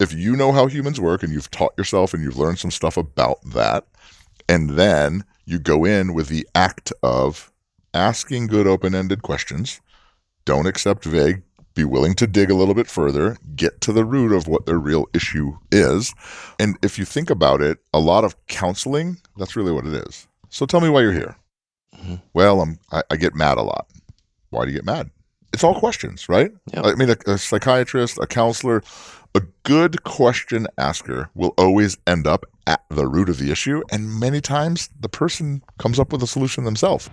if you know how humans work and you've taught yourself and you've learned some stuff about that, and then you go in with the act of asking good open ended questions, don't accept vague, be willing to dig a little bit further, get to the root of what their real issue is. And if you think about it, a lot of counseling, that's really what it is. So tell me why you're here. Mm-hmm. Well, I'm, I, I get mad a lot. Why do you get mad? It's all questions, right? Yep. I mean, a, a psychiatrist, a counselor, a good question asker will always end up at the root of the issue. And many times the person comes up with a solution themselves.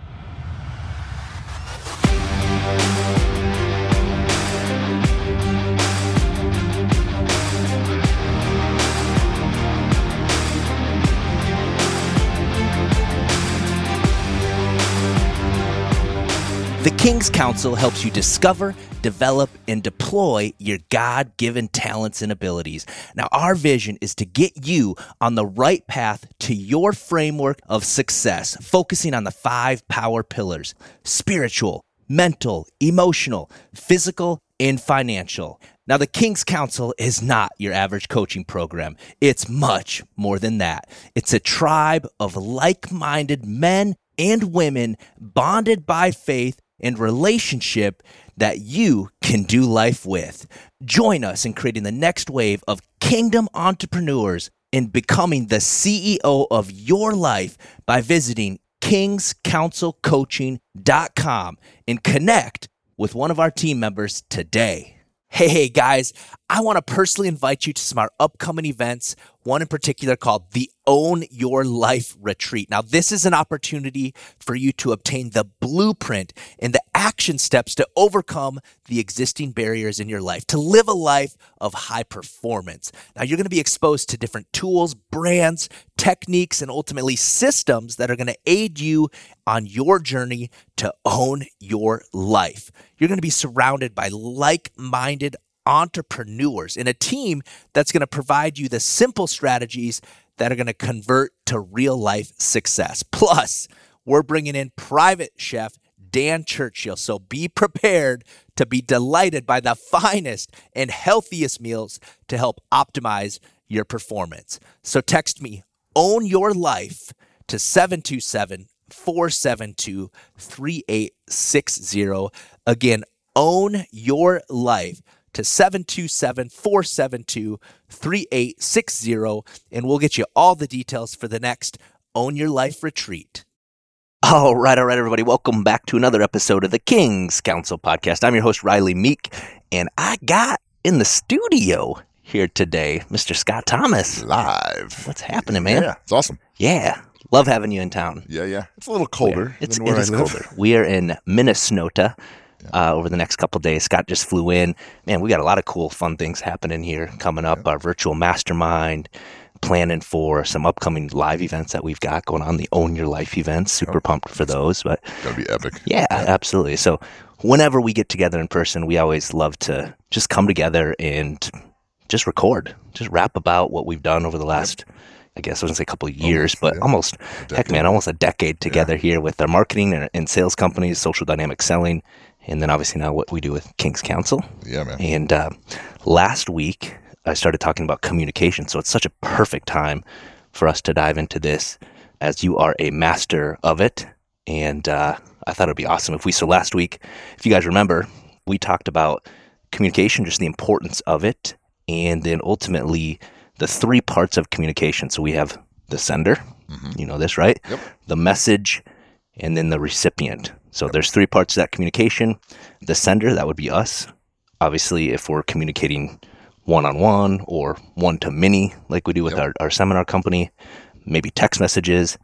The King's Council helps you discover, develop, and deploy your God given talents and abilities. Now, our vision is to get you on the right path to your framework of success, focusing on the five power pillars spiritual, mental, emotional, physical, and financial. Now, the King's Council is not your average coaching program. It's much more than that. It's a tribe of like minded men and women bonded by faith and relationship that you can do life with. Join us in creating the next wave of kingdom entrepreneurs and becoming the CEO of your life by visiting kingscouncilcoaching.com and connect with one of our team members today. Hey, hey, guys, I want to personally invite you to some of our upcoming events, one in particular called the Own Your Life Retreat. Now, this is an opportunity for you to obtain the blueprint and the action steps to overcome the existing barriers in your life, to live a life of high performance. Now, you're going to be exposed to different tools, brands, techniques, and ultimately systems that are going to aid you on your journey to own your life. You're going to be surrounded by like minded entrepreneurs in a team that's going to provide you the simple strategies that are going to convert to real life success. Plus, we're bringing in private chef Dan Churchill. So be prepared to be delighted by the finest and healthiest meals to help optimize your performance. So text me, own your life to 727 472 3860. Again, own your life to 727 472 3860, and we'll get you all the details for the next Own Your Life retreat. All right, all right, everybody. Welcome back to another episode of the King's Council podcast. I'm your host, Rylee Meek, and I got in the studio here today Mr. Scott Thomas. Live. What's happening, man? Yeah, it's awesome. Yeah. Love having you in town. Yeah, yeah. It's a little colder. It's, than it where is I live. colder. We are in Minnesota uh, over the next couple days. Scott just flew in. Man, we got a lot of cool, fun things happening here coming up. Our virtual mastermind, planning for some upcoming live events that we've got going on. The Own Your Life events. Super pumped for those. But Gonna be epic. yeah, absolutely. So whenever we get together in person, we always love to just come together and just record, just rap about what we've done over the last. I guess I was gonna say a couple of years, but yeah. almost heck, man, almost a decade together here with our marketing and, and sales companies, social dynamic selling, and then obviously now what we do with King's Council. Yeah, man. And uh, last week, I started talking about communication. So it's such a perfect time for us to dive into this as you are a master of it. And uh, I thought it'd be awesome if we. So last week, if you guys remember, we talked about communication, just the importance of it, and then ultimately the three parts of communication. So we have the sender, you know this, right? Yep. The message, and then the recipient. So there's three parts to that communication. The sender, that would be us. Obviously, if we're communicating one on one or one to many, like we do with our, our seminar company, maybe text messages,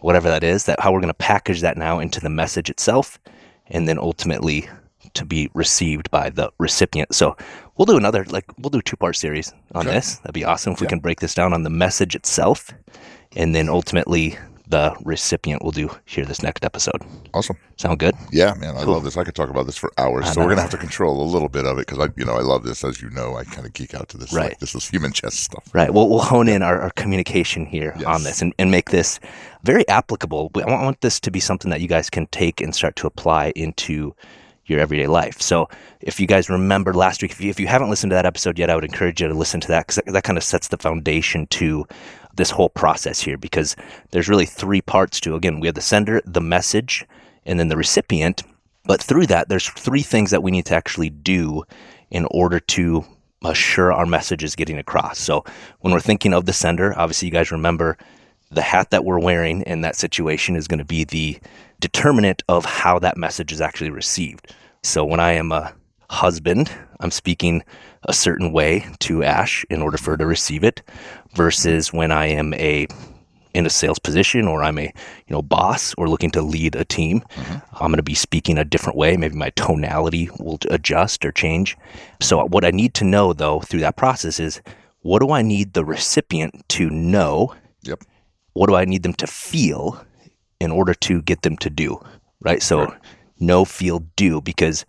whatever that is, that how we're going to package that now into the message itself, and then ultimately to be received by the recipient. So we'll do another, like we'll do two part series on this. That'd be awesome if we can break this down on the message itself, and then ultimately the recipient will do here this next episode. Awesome. Sound good? Yeah, man. I love this. I could talk about this for hours. I so we're gonna have to control a little bit of it because I, you know, I love this. As you know, I kind of geek out to this. Right. Like, this is human chess stuff. Right. Well, we'll hone in our, our communication here Yes. on this and, and make this very applicable. I want, I want this to be something that you guys can take and start to apply into your everyday life. So if you guys remember last week, if you, if you haven't listened to that episode yet, I would encourage you to listen to that because that, that kind of sets the foundation to this whole process here because there's really three parts to again we have the sender the message and then the recipient. But through that there's three things that we need to actually do in order to assure our message is getting across. So when we're thinking of the sender obviously you guys remember the hat that we're wearing in that situation is going to be the determinant of how that message is actually received. So when i am a husband i'm speaking a certain way to Ash in order for her to receive it versus when I am a in a sales position or I'm a you know boss or looking to lead a team, mm-hmm. I'm going to be speaking a different way. Maybe my tonality will adjust or change. So what I need to know though through that process is what do I need the recipient to know? Yep. What do I need them to feel in order to get them to do? Right? So right. know, feel, do because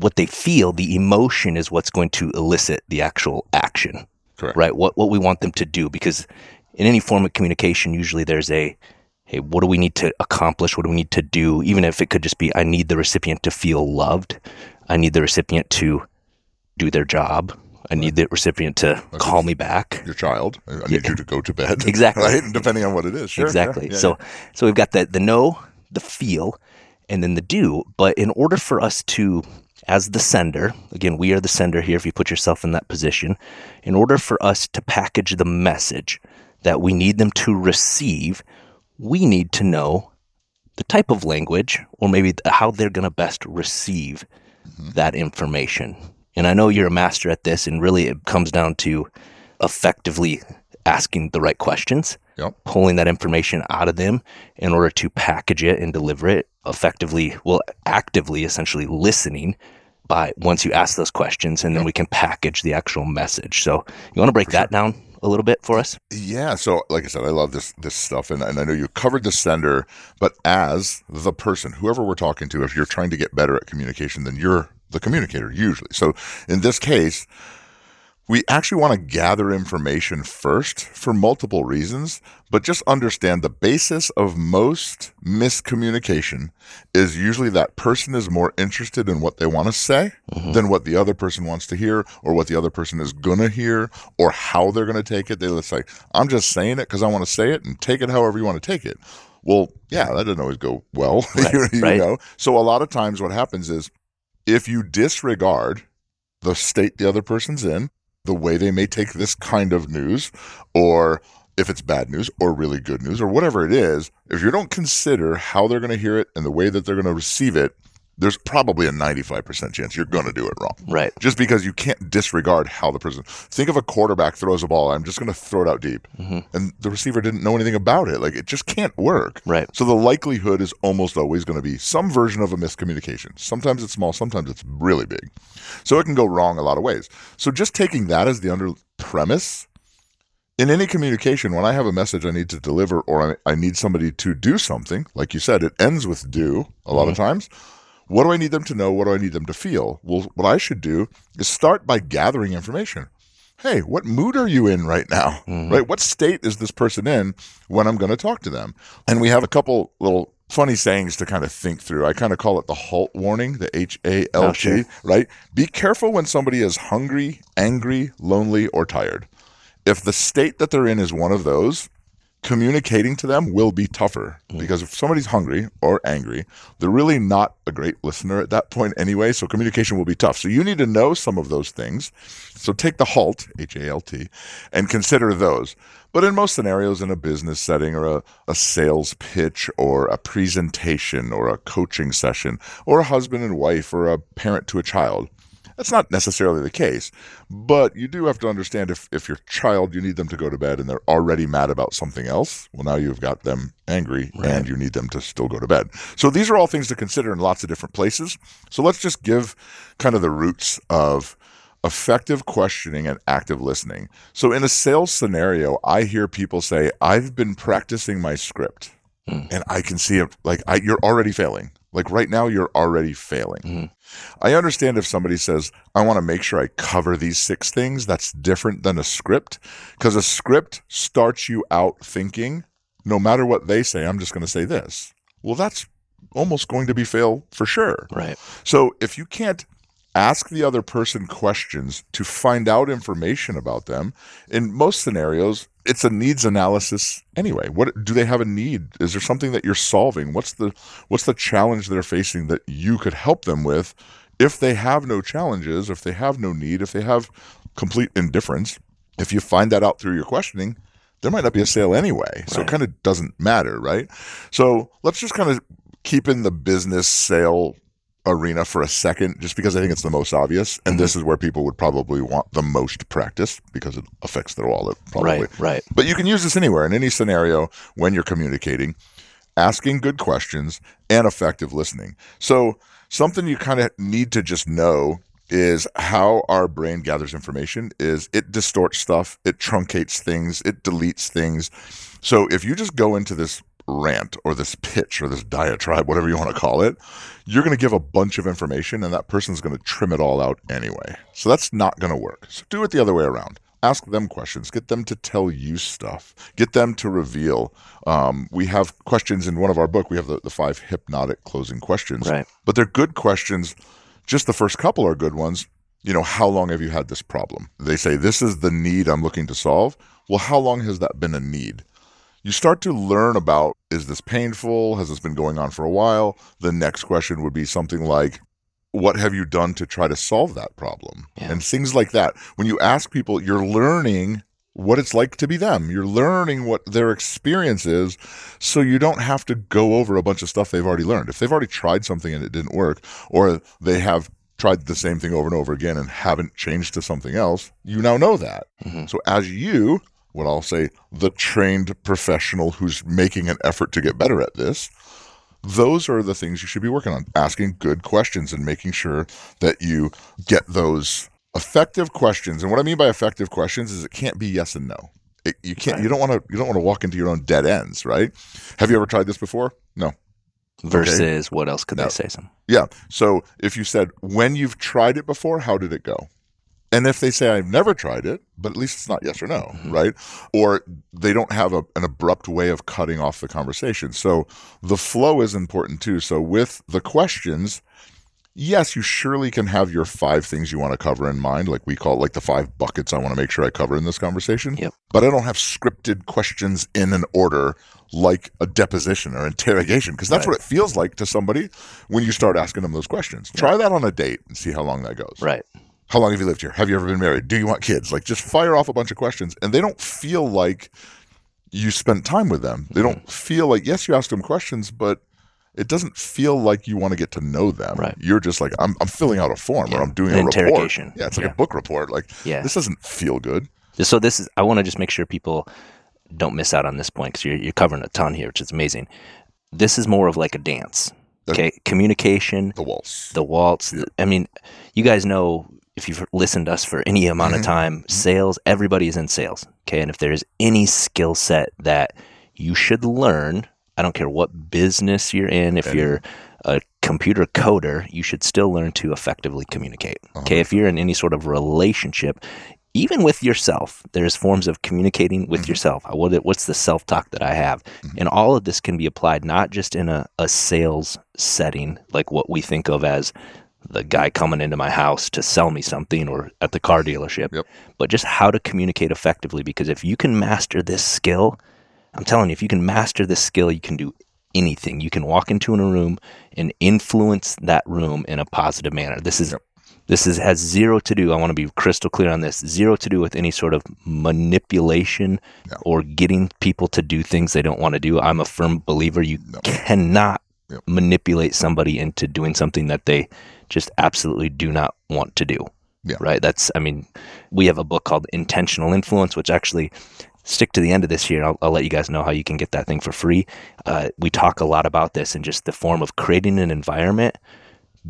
what they feel, the emotion is what's going to elicit the actual action. Correct. Right? What what we want them to do because in any form of communication usually there's a hey, what do we need to accomplish? What do we need to do? Even if it could just be I need the recipient to feel loved. I need the recipient to do their job. I need the recipient to call me back. Your child. I need yeah. you to go to bed. Exactly. Right? Depending on what it is. Sure, exactly. Yeah, so yeah. so we've got the the know, the feel, and then the do. But in order for us to as the sender, again, we are the sender here if you put yourself in that position, in order for us to package the message that we need them to receive, we need to know the type of language or maybe how they're going to best receive mm-hmm. that information. And I know you're a master at this, and really it comes down to effectively asking the right questions, yep. pulling that information out of them in order to package it and deliver it effectively, well, actively, essentially listening by once you ask those questions, and then we can package the actual message. So you want to break for that sure. down a little bit for us? Yeah. So, like I said, I love this this stuff, and, and I know you covered the sender, but as the person, whoever we're talking to, if you're trying to get better at communication, then you're the communicator usually. So, in this case, we actually want to gather information first for multiple reasons, but just understand the basis of most miscommunication is usually that person is more interested in what they want to say mm-hmm. than what the other person wants to hear or what the other person is going to hear or how they're going to take it. They say, I'm just saying it because I want to say it and take it however you want to take it. Well, yeah, that doesn't always go well. Right, you, right. know? So a lot of times what happens is if you disregard the state the other person's in, the way they may take this kind of news or if it's bad news or really good news or whatever it is, if you don't consider how they're going to hear it and the way that they're going to receive it, there's probably a 95% chance you're going to do it wrong. Right. Just because you can't disregard how the person. Think of a quarterback throws a ball. I'm just going to throw it out deep. Mm-hmm. And the receiver didn't know anything about it. Like it just can't work. Right. So the likelihood is almost always going to be some version of a miscommunication. Sometimes it's small, sometimes it's really big. So it can go wrong a lot of ways. So just taking that as the under premise in any communication, when I have a message I need to deliver or I, need somebody to do something, like you said, it ends with do a lot mm-hmm. of times what do I need them to know? What do I need them to feel? Well, what I should do is start by gathering information. Hey, what mood are you in right now? Mm-hmm. Right? What state is this person in when I'm going to talk to them? And we have a couple little funny sayings to kind of think through. I kind of call it the HALT warning, the H A L T, right? Be careful when somebody is hungry, angry, lonely, or tired. If the state that they're in is one of those, communicating to them will be tougher mm. because if somebody's hungry or angry, they're really not a great listener at that point anyway. So communication will be tough. So you need to know some of those things. So take the HALT, H A L T, and consider those. But in most scenarios, in a business setting or a, a sales pitch or a presentation or a coaching session or a husband and wife or a parent to a child, that's not necessarily the case, but you do have to understand if, if your child, you need them to go to bed and they're already mad about something else, well, now you've got them angry right. and you need them to still go to bed. So these are all things to consider in lots of different places. So let's just give kind of the roots of effective questioning and active listening. So in a sales scenario, I hear people say, I've been practicing my script. Mm. And I can see it like I, you're already failing. Like right now, you're already failing. Mm-hmm. I understand if somebody says, I want to make sure I cover these six things, that's different than a script because a script starts you out thinking, no matter what they say, I'm just going to say this. Well, that's almost going to be fail for sure. Right. So if you can't ask the other person questions to find out information about them, in most scenarios, it's a needs analysis anyway. What do they have a need? Is there something that you're solving? What's the what's the challenge they're facing that you could help them with? If they have no challenges, if they have no need, if they have complete indifference, if you find that out through your questioning, there might not be a sale anyway. So it kind of doesn't matter, right? So let's just kind of keep in the business sale arena for a second, just because I think it's the most obvious. And mm-hmm. this is where people would probably want the most practice because it affects their wallet, probably. Right. Right. But you can use this anywhere in any scenario when you're communicating, asking good questions and effective listening. So, something you kind of need to just know is how our brain gathers information is it distorts stuff, it truncates things, it deletes things. So, if you just go into this rant or this pitch or this diatribe, whatever you want to call it, you're going to give a bunch of information and that person's going to trim it all out anyway. So that's not going to work. So do it the other way around. Ask them questions. Get them to tell you stuff. Get them to reveal. Um, we have questions in one of our book. We have the, the five hypnotic closing questions, Right. but they're good questions. Just the first couple are good ones. You know, how long have you had this problem? They say, this is the need I'm looking to solve. Well, how long has that been a need? You start to learn about is this painful? Has this been going on for a while? The next question would be something like, what have you done to try to solve that problem? Yeah. And things like that. When you ask people, you're learning what it's like to be them. You're learning what their experience is so you don't have to go over a bunch of stuff they've already learned. If they've already tried something and it didn't work, or they have tried the same thing over and over again and haven't changed to something else, you now know that. Mhm. So as you, what I'll say, the trained professional who's making an effort to get better at this, those are the things you should be working on. Asking good questions and making sure that you get those effective questions. And what I mean by effective questions is it can't be yes and no. It, you can't. You don't want to. You don't want to walk into your own dead ends, right? Have you ever tried this before? No. Versus what else could No. they say? Some. Yeah. So if you said when you've tried it before, how did it go? And if they say I've never tried it, but at least it's not yes or no, mm-hmm. right? Or they don't have a, an abrupt way of cutting off the conversation. So the flow is important too. So with the questions, yes, you surely can have your five things you want to cover in mind, like we call it like the five buckets I want to make sure I cover in this conversation. Yep. But I don't have scripted questions in an order like a deposition or interrogation because that's Right. what it feels like to somebody when you start asking them those questions. Try that on a date and see how long that goes. Right. How long have you lived here? Have you ever been married? Do you want kids? Like just fire off a bunch of questions and they don't feel like you spent time with them. They Mm-hmm. don't feel like yes, you asked them questions, but it doesn't feel like you want to get to know them. Right. You're just like I'm, I'm filling out a form Yeah. or I'm doing An a report. interrogation. Yeah, it's like Yeah. a book report. Like Yeah. this doesn't feel good. So this is. I want to just make sure people don't miss out on this point because you're you're covering a ton here, which is amazing. This is more of like a dance. Okay, communication, The waltz. the waltz. the- I mean, you guys know if you've listened to us for any amount of Mhm. time, sales. Everybody is in sales. Okay, and if there's any skill set that you should learn, I don't care what business you're in. If you're a computer coder, you should still learn to effectively communicate. Okay, if you're in any sort of relationship, even with yourself, there's forms of communicating with Mhm. yourself. Uh, What, what's the self talk that I have? Mhm. And all of this can be applied not just in a, a sales setting, like what we think of as the guy coming into my house to sell me something or at the car dealership, Yep. but just how to communicate effectively. Because if you can master this skill, I'm telling you, if you can master this skill, you can do anything. You can walk into a room and influence that room in a positive manner. This is Yep. this is has zero to do. I want to be crystal clear on this. Zero to do with any sort of manipulation No. or getting people to do things they don't want to do. I'm a firm believer you No. cannot Yep. manipulate somebody into doing something that they just absolutely do not want to do. Yeah. Right. That's. I mean, we have a book called Intentional Influence, which actually stick to the end of this year. I'll, I'll let you guys know how you can get that thing for free. Uh, we talk a lot about this in just the form of creating an environment,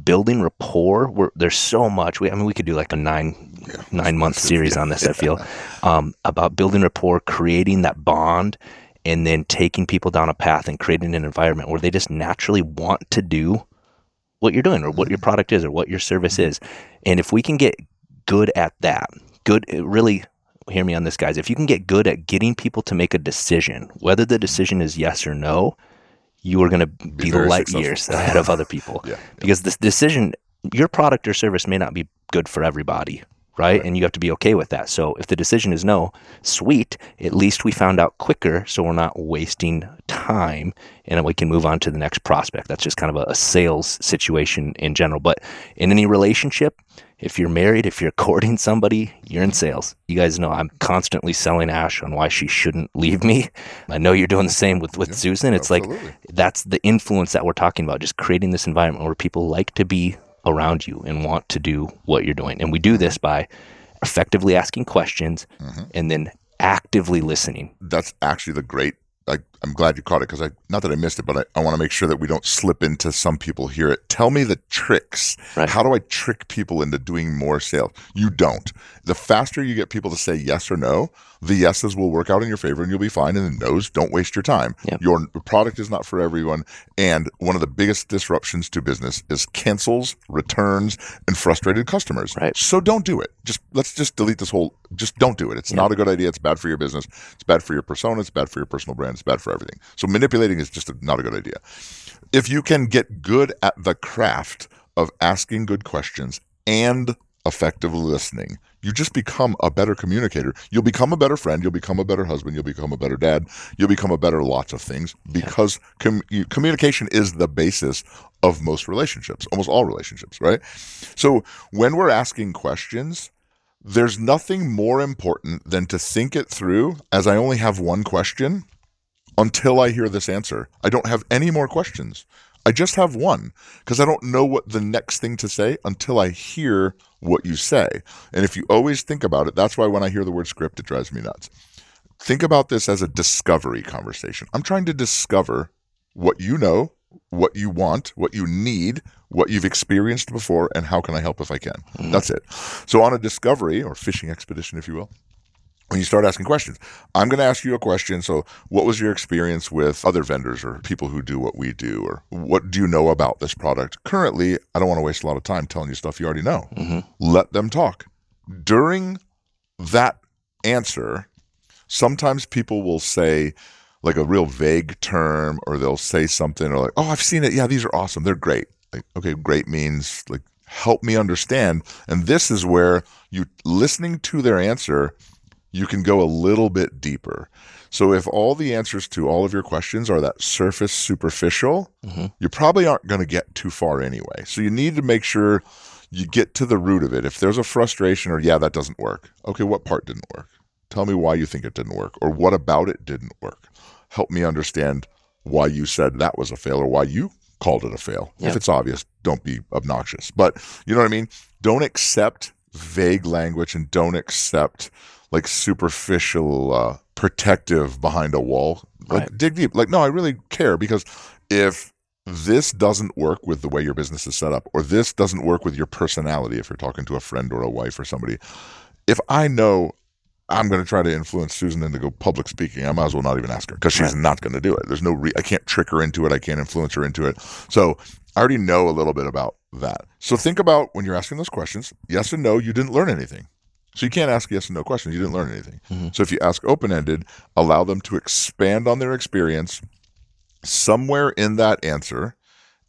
building rapport. We're, there's so much. We, I mean, we could do like a nine Yeah. nine month series on this. I feel um, about building rapport, creating that bond, and then taking people down a path and creating an environment where they just naturally want to do what you're doing or what your mm-hmm. product is or what your service mm-hmm. is. And if we can get good at that, good, eh, really hear me on this, guys. If you can get good at getting people to make a decision, whether the mm-hmm. decision is yes or no, you are going to be, very light successful. years ahead of other people. Yeah. Because this decision, your product or service may not be good for everybody, right? And you have to be okay with that. So if the decision is no, sweet, at least we found out quicker so we're not wasting time and we can move on to the next prospect. That's just kind of a, a sales situation in general. But in any relationship, if you're married, if you're courting somebody, you're in sales. You guys know I'm constantly selling Ash on why she shouldn't leave me. I know you're doing the same with, with Susan. It's absolutely. like that's the influence that we're talking about, just creating this environment where people like to be around you and want to do what you're doing. And we do this by effectively asking questions mm-hmm. and then actively listening. That's actually the great. I, I'm glad you caught it because I not that I missed it, but I, I want to make sure that we don't slip into some people hear it. Tell me the tricks. Right. How do I trick people into doing more sales? You don't. The faster you get people to say yes or no, the yeses will work out in your favor and you'll be fine. And the no's don't waste your time. Yep. Your product is not for everyone. And one of the biggest disruptions to business is cancels, returns, and frustrated customers. Right. So don't do it. Just let's just delete this whole. Just don't do it. It's not a good idea. It's bad for your business. It's bad for your persona. It's bad for your personal brand. It's bad for everything. So manipulating is just a, not a good idea. If you can get good at the craft of asking good questions and effective listening, you just become a better communicator. You'll become a better friend. You'll become a better husband. You'll become a better dad. You'll become a better lots of things because com- communication is the basis of most relationships, almost all relationships, right? So when we're asking questions, there's nothing more important than to think it through as I only have one question until I hear this answer. I don't have any more questions. I just have one because I don't know what the next thing to say until I hear what you say. And if you always think about it, that's why when I hear the word script, it drives me nuts. Think about this as a discovery conversation. I'm trying to discover what you know, what you want, what you need, what you've experienced before, and how can I help if I can. Hmm. That's it. So, on a discovery or fishing expedition, if you will, when you start asking questions, I'm going to ask you a question. So, what was your experience with other vendors or people who do what we do? Or what do you know about this product? Currently, I don't want to waste a lot of time telling you stuff you already know. Mm-hmm. Let them talk. During that answer, sometimes people will say, like a real vague term, or they'll say something, or like, "Oh, I've seen it. Yeah, these are awesome. They're great." Like, okay, great means like help me understand. And this is where you listening to their answer, you can go a little bit deeper. So if all the answers to all of your questions are that surface superficial, mm-hmm. you probably aren't going to get too far anyway. So you need to make sure you get to the root of it. If there's a frustration or yeah, that doesn't work. Okay, what part didn't work? Tell me why you think it didn't work or what about it didn't work. Help me understand why you said that was a fail or why you called it a fail. Yeah. If it's obvious, don't be obnoxious. But you know what I mean? Don't accept vague language and don't accept like superficial uh, protective behind a wall. Like Right. dig deep. Like no, I really care because if this doesn't work with the way your business is set up or this doesn't work with your personality if you're talking to a friend or a wife or somebody, if I know I'm going to try to influence Susan into go public speaking. I might as well not even ask her because she's not going to do it. There's no, re- I can't trick her into it. I can't influence her into it. So I already know a little bit about that. So think about when you're asking those questions, yes and no, you didn't learn anything. So you can't ask yes and no questions. You didn't learn anything. Mm-hmm. So if you ask open ended, allow them to expand on their experience. Somewhere in that answer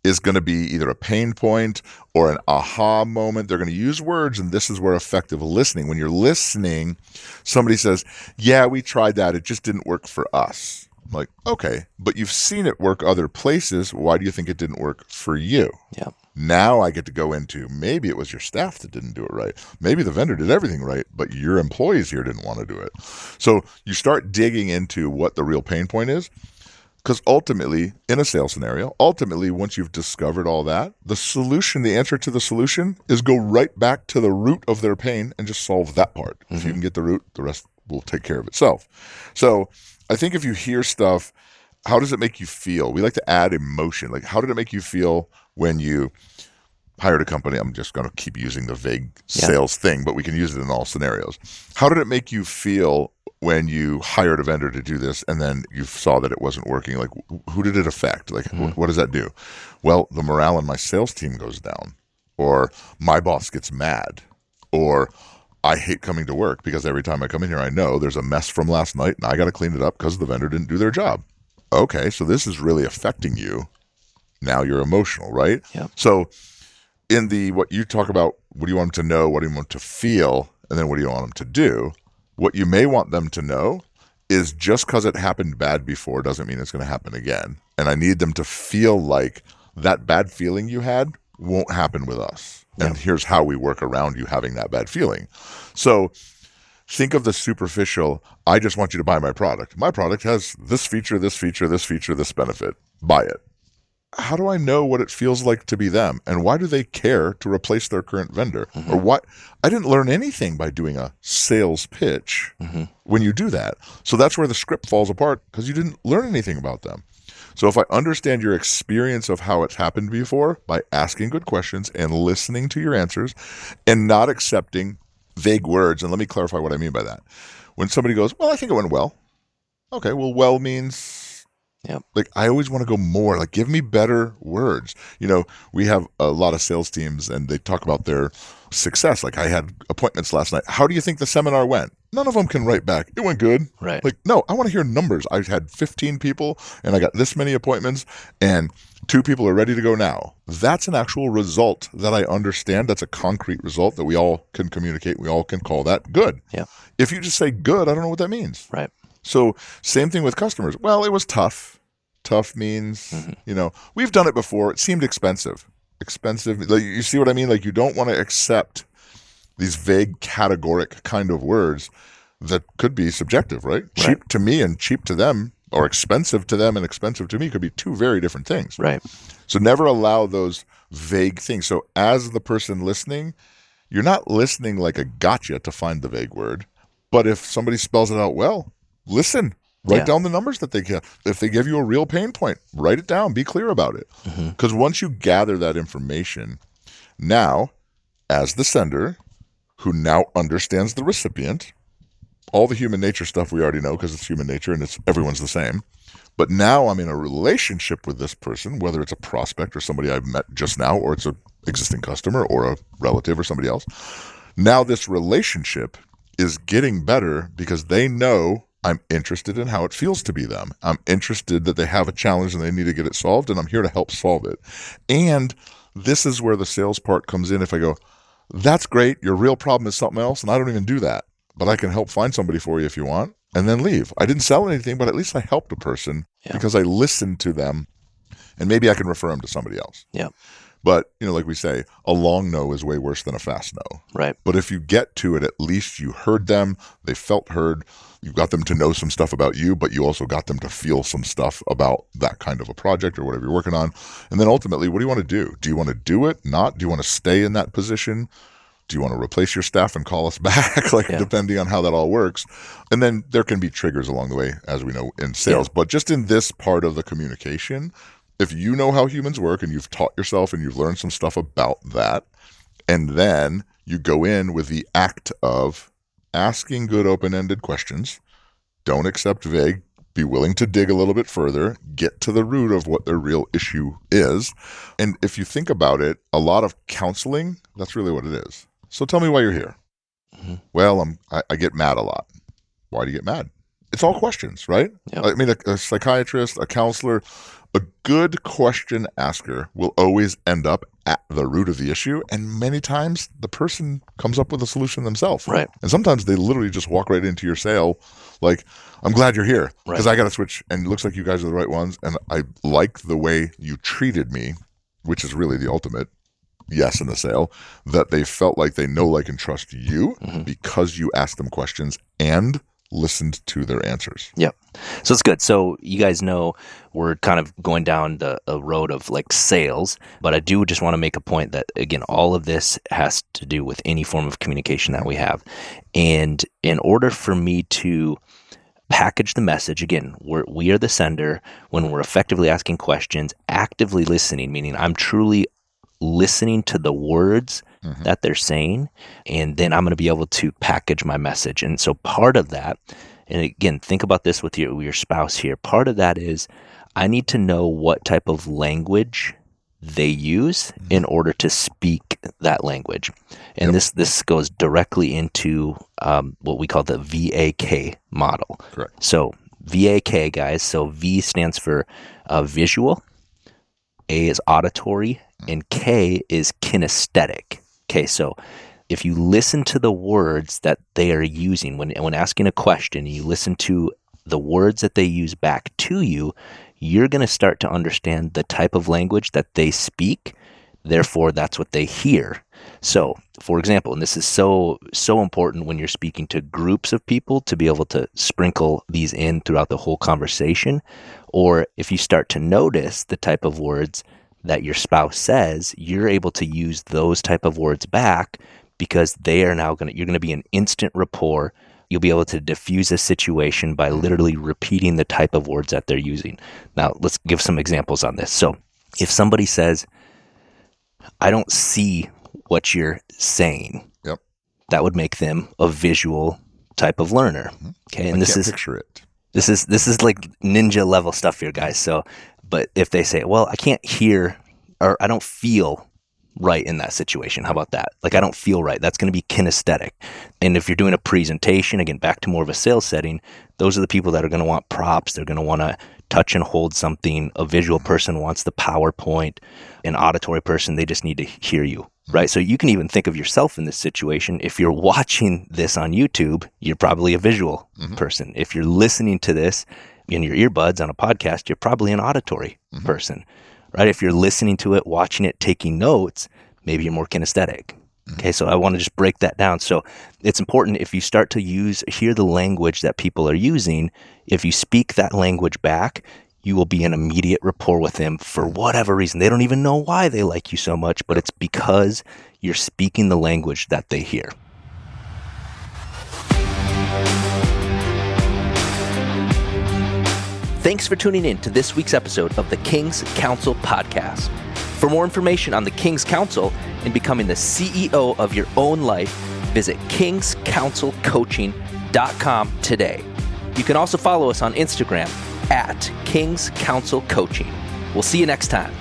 is going to be either a pain point or an aha moment. They're going to use words, and this is where effective listening. When you're listening, somebody says, Yeah, we tried that. It just didn't work for us. I'm like, okay, but you've seen it work other places. Why do you think it didn't work for you? Yeah. Now I get to go into maybe it was your staff that didn't do it right. Maybe the vendor did everything right, but your employees here didn't want to do it. So you start digging into what the real pain point is. Because ultimately, in a sales scenario, ultimately, once you've discovered all that, the solution, the answer to the solution is go right back to the root of their pain and just solve that part. If you mm-hmm. can get the root, the rest will take care of itself. So I think if you hear stuff, how does it make you feel? We like to add emotion. Like, how did it make you feel when you hired a company? I'm just going to keep using the vague Yeah. sales thing, but we can use it in all scenarios. How did it make you feel when you hired a vendor to do this and then you saw that it wasn't working? Like, who did it affect? Like, wh- mm. what does that do? Well, the morale in my sales team goes down, or my boss gets mad, or I hate coming to work because every time I come in here, I know there's a mess from last night and I got to clean it up because the vendor didn't do their job. okay, so this is really affecting you. Now you're emotional, right? Yeah. So in the what you talk about, what do you want them to know? What do you want them to feel? And then what do you want them to do? What you may want them to know is just because it happened bad before doesn't mean it's going to happen again. And I need them to feel like that bad feeling you had won't happen with us. And here's how we work around you having that bad feeling. So think of the superficial I just want you to buy my product. My product has this feature, this feature, this feature, this benefit. Buy it. How do I know what it feels like to be them? And why do they care to replace their current vendor? Mm-hmm. Or why? I didn't learn anything by doing a sales pitch mm-hmm. when you do that. So that's where the script falls apart because you didn't learn anything about them. So if I understand your experience of how it's happened before by asking good questions and listening to your answers and not accepting vague words, and let me clarify what I mean by that. When somebody goes, Well, I think it went well. Okay, well, well means Yep. like I always want to go more. Like give me better words. You know, we have a lot of sales teams and they talk about their success. Like I had appointments last night. How do you think the seminar went? None of them can write back. It went good. Right. Like no, I want to hear numbers. I had 15 people and I got this many appointments and two people are ready to go now. That's an actual result that I understand. That's a concrete result that we all can communicate. We all can call that good. Yeah. If you just say good, I don't know what that means. Right. So same thing with customers. Well, it was tough. Tough means, mm-hmm. you know, we've done it before. It seemed expensive. Expensive. Like, you see what I mean? Like you don't want to accept these vague categoric kind of words that could be subjective, right? Cheap to me and cheap to them or expensive to them and expensive to me could be two very different things. Right. So never allow those vague things. So as the person listening, you're not listening like a gotcha to find the vague word. But if somebody spells it out well, listen. Write Yeah. down the numbers that they get. If they give you a real pain point, write it down. Be clear about it. Mm-hmm. Because once you gather that information, now, as the sender, who now understands the recipient, all the human nature stuff we already know because it's human nature and it's everyone's the same. But now I'm in a relationship with this person, whether it's a prospect or somebody I've met just now, or it's an existing customer or a relative or somebody else. Now this relationship is getting better because they know I'm interested in how it feels to be them. I'm interested that they have a challenge and they need to get it solved, and I'm here to help solve it. And this is where the sales part comes in. If I go, that's great, your real problem is something else, and I don't even do that, but I can help find somebody for you if you want, and then leave. I didn't sell anything, but at least I helped a person Yeah. because I listened to them, and maybe I can refer them to somebody else. Yeah. But, you know, like we say, a long no is way worse than a fast no. Right. But if you get to it, at least you heard them, they felt heard, you got them to know some stuff about you, but you also got them to feel some stuff about that kind of a project or whatever you're working on. And then ultimately, what do you want to do? Do you want to do it? Not? Do you want to stay in that position? Do you want to replace your staff and call us back? like, Yeah. depending on how that all works. And then there can be triggers along the way, as we know in sales. But just in this part of the communication, if you know how humans work and you've taught yourself and you've learned some stuff about that, and then you go in with the act of asking good open ended questions, don't accept vague, be willing to dig a little bit further, get to the root of what their real issue is. And if you think about it, a lot of counseling, that's really what it is. So tell me why you're here. Mhm. Well, I'm, I, I get mad a lot. Why do you get mad? It's all questions, right? Yep. I mean, a, a psychiatrist, a counselor, a good question asker will always end up at the root of the issue. And many times the person comes up with a solution themselves. Right. And sometimes they literally just walk right into your sale, like, I'm glad you're here because Right. I got to switch. And it looks like you guys are the right ones. And I like the way you treated me, which is really the ultimate yes in the sale, that they felt like they know, like, and trust you Mhm. because you asked them questions and listened to their answers. So it's good. So you guys know we're kind of going down the a road of like sales, but I do just want to make a point that again, all of this has to do with any form of communication that we have, and in order for me to package the message again we're, we are the sender when we're effectively asking questions actively listening meaning i'm truly listening to the words Mhm. that they're saying and then i'm going to be able to package my message and so part of that and again think about this with your your spouse here part of that is i need to know what type of language they use in order to speak that language and Yep. this this goes directly into um, what we call the vak model Correct. so VAK, guys. So V stands for uh, visual, A is auditory, and K is kinesthetic. Okay, so if you listen to the words that they are using when, when asking a question, you listen to the words that they use back to you, you're going to start to understand the type of language that they speak. Therefore, that's what they hear. So, for example, and this is so so important when you're speaking to groups of people to be able to sprinkle these in throughout the whole conversation, or if you start to notice the type of words that your spouse says, you're able to use those type of words back because they are now going to you're going to be an instant rapport. You'll be able to diffuse a situation by mm-hmm. literally repeating the type of words that they're using. Now, let's give some examples on this. So, if somebody says, I don't see what you're saying. Yep. That would make them a visual type of learner. Mm-hmm. Okay. And I this is picture it. this is this is like ninja level stuff here, guys. So but if they say, Well, I can't hear or I don't feel right in that situation. How about that? Like I don't feel right. That's going to be kinesthetic. And if you're doing a presentation, again, back to more of a sales setting, those are the people that are going to want props. They're going to want to touch and hold something. A visual person wants the PowerPoint. An auditory person, they just need to hear you. Right. So you can even think of yourself in this situation. If you're watching this on YouTube, you're probably a visual mm-hmm. person. If you're listening to this in your earbuds on a podcast, you're probably an auditory mm-hmm. person right? If you're listening to it, watching it, taking notes, maybe you're more kinesthetic. Mm-hmm. Okay, so I want to just break that down. So it's important if you start to use, hear the language that people are using, if you speak that language back, you will be in immediate rapport with them for whatever reason. They don't even know why they like you so much, but it's because you're speaking the language that they hear. Thanks for tuning in to this week's episode of the King's Council podcast. For more information on the King's Council and becoming the CEO of your own life, visit kingscouncilcoaching.com today. You can also follow us on Instagram at King's Council Coaching. We'll see you next time.